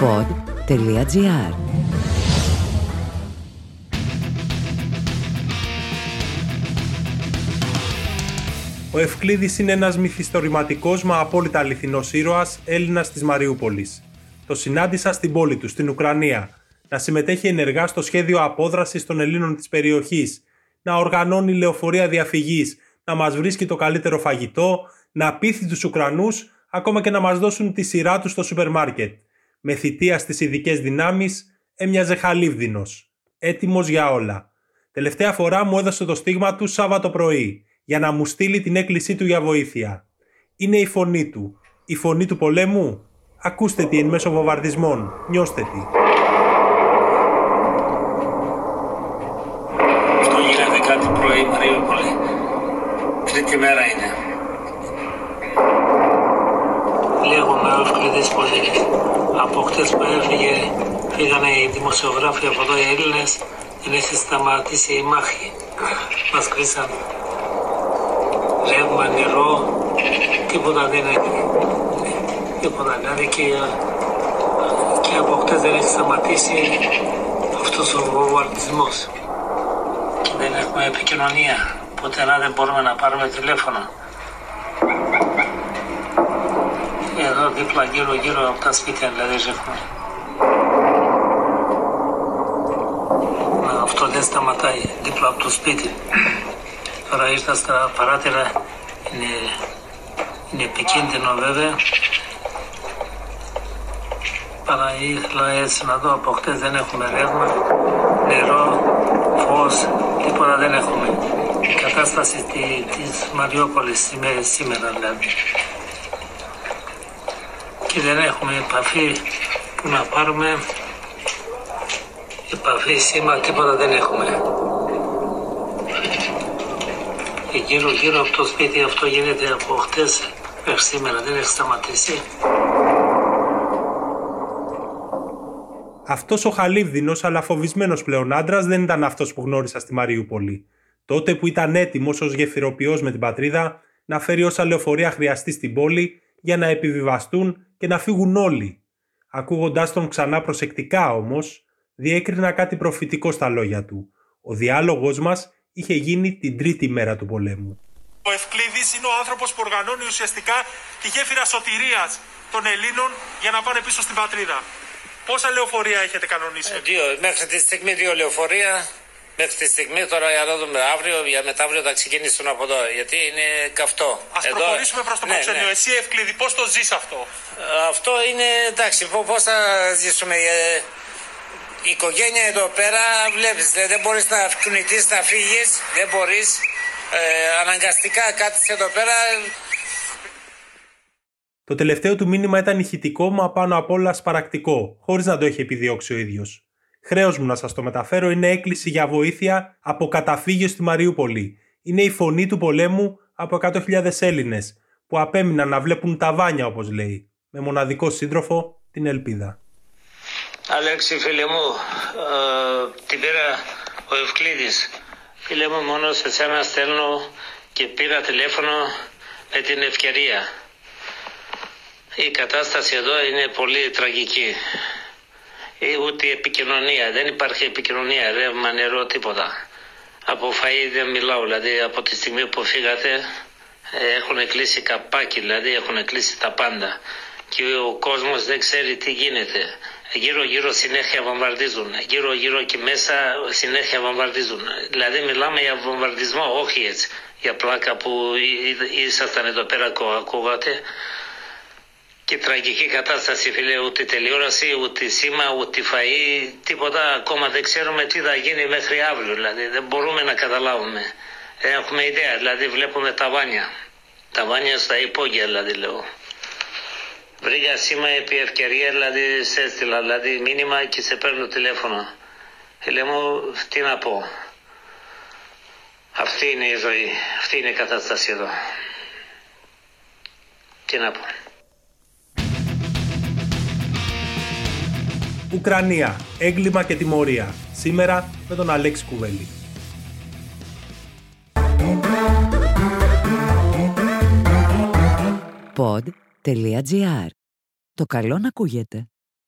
pod.gr Ο Ευκλήδης είναι ένας μυθιστορηματικός μα απόλυτα αληθινός ήρωας Έλληνας της Μαριούπολης. Το συνάντησα στην πόλη του, στην Ουκρανία, να συμμετέχει ενεργά στο σχέδιο απόδρασης των Ελλήνων της περιοχής, να οργανώνει λεωφορεία διαφυγής, να μας βρίσκει το καλύτερο φαγητό, να πείθει τους Ουκρανούς, ακόμα και να μας δώσουν τη σειρά τους στο σούπερ μάρκετ. Με θητεία στις ειδικές δυνάμεις έμοιαζε χαλίβδινος, έτοιμος για όλα. Τελευταία φορά μου έδωσε το στίγμα του Σάββατο πρωί, για να μου στείλει την έκκλησή του για βοήθεια. Είναι η φωνή του. Η φωνή του πολέμου; Ακούστε τι εν μέσω βομβαρδισμών. Νιώστε τι. Αυτό γίνεται κάτι πρωί Μαριούπολη. Τρίτη μέρα είναι; Λέγομαι ο Ευκλήδης Πολύκης. Από χτες που έφυγε φύγανε οι δημοσιογράφοι από εδώ οι Έλληνες. Δεν έχει σταματήσει η μάχη. Μας κρίσαν ρεύμα, νερό, τίποτα δεν έχει. Τίποτα, δηλαδή και, και από χτες δεν έχει σταματήσει αυτός ο βομβαρδισμός. Και δεν έχουμε επικοινωνία, ποτέ να δεν μπορούμε να πάρουμε τηλέφωνο. Εδώ δίπλα γύρω γύρω από τα σπίτια δηλαδή ρεύμα. Αυτό δεν σταματάει δίπλα από το σπίτι. Τώρα ήρθα στα παράτηρα, είναι, είναι επικίνδυνο βέβαια. Αλλά ήθελα έτσι να δω από χτες δεν έχουμε ρεύμα, νερό, φως, τίποτα δεν έχουμε. Η κατάσταση της Μαριόπολης σήμερα δηλαδή. Και δεν έχουμε επαφή που να πάρουμε επαφή σήμα, τίποτα δεν έχουμε και γύρω γύρω από το σπίτι αυτό γίνεται από χτες μέχρι σήμερα δεν έχει σταματήσει. Αυτός ο χαλίβδινος αλλά φοβισμένος πλέον άντρας δεν ήταν αυτός που γνώρισα στη Μαριούπολη. Τότε που ήταν έτοιμος ως γεφυροποιός με την πατρίδα να φέρει όσα λεωφορεία χρειαστεί στην πόλη για να επιβιβαστούν και να φύγουν όλοι. Ακούγοντάς τον ξανά προσεκτικά όμως, διέκρινα κάτι προφητικό στα λόγια του. Ο διάλογος μας είχε γίνει την τρίτη μέρα του πολέμου. Ο Ευκλήδης είναι ο άνθρωπος που οργανώνει ουσιαστικά τη γέφυρα σωτηρίας των Ελλήνων για να πάνε πίσω στην πατρίδα. Πόσα λεωφορεία έχετε κανονίσει, ε, Δύο. Μέχρι τη στιγμή δύο λεωφορεία. Μέχρι τη στιγμή τώρα για να δούμε αύριο, για μεθαύριο θα ξεκινήσουν από εδώ. Γιατί είναι καυτό. Α προχωρήσουμε προς το ναι, προξενείο. Ναι. Εσύ, Ευκλήδη, πώς το ζεις αυτό; Αυτό είναι εντάξει. Πώς θα ζήσουμε. Ε, η οικογένεια εδώ πέρα βλέπεις, δεν μπορείς να κουνηθείς, να φύγεις, δεν μπορείς. Ε, αναγκαστικά κάτι εδώ πέρα. Το τελευταίο του μήνυμα ήταν ηχητικό, μα πάνω απ' όλα σπαρακτικό, χωρίς να το έχει επιδιώξει ο ίδιος. Χρέος μου να σας το μεταφέρω είναι έκκληση για βοήθεια από καταφύγιο στη Μαριούπολη. Είναι η φωνή του πολέμου από 100.000 Έλληνες που απέμειναν να βλέπουν τα βάνια όπως λέει, με μοναδικό σύντροφο την ελπίδα. Αλέξη φίλε μου, ε, την πήρα ο Ευκλήδης. Φίλε μου μόνο σε σένα στέλνω και πήρα τηλέφωνο με την ευκαιρία. Η κατάσταση εδώ είναι πολύ τραγική. Ε, ούτε επικοινωνία, δεν υπάρχει επικοινωνία, ρεύμα, νερό, τίποτα. Από φαΐ δεν μιλάω, δηλαδή από τη στιγμή που φύγατε ε, έχουν κλείσει καπάκι, δηλαδή έχουν κλείσει τα πάντα. Και ο κόσμος δεν ξέρει τι γίνεται γύρω γύρω συνέχεια βομβαρδίζουν. Γύρω γύρω και μέσα συνέχεια βομβαρδίζουν. Δηλαδή μιλάμε για βομβαρδισμό, όχι έτσι. Για πλάκα που ήσασταν εδώ πέρα ακούγατε. Και τραγική κατάσταση φίλε, ούτε τηλεόραση, ούτε σήμα, ούτε φαΐ, τίποτα ακόμα δεν ξέρουμε τι θα γίνει μέχρι αύριο. Δηλαδή δεν μπορούμε να καταλάβουμε. Δεν έχουμε ιδέα, δηλαδή βλέπουμε τα βάνια. Τα βάνια στα υπόγεια δηλαδή λέω. Βρήκα σήμα επί ευκαιρία, δηλαδή σε έστειλα, δηλαδή μήνυμα και σε παίρνω τηλέφωνο. Φίλε μου, τι να πω. Αυτή είναι η ζωή, αυτή είναι η κατάσταση εδώ. Τι να πω. Ουκρανία, έγκλημα και τιμωρία. Σήμερα με τον Αλέξη Κουβέλη. Pod.gr. Το καλό να ακούγεται.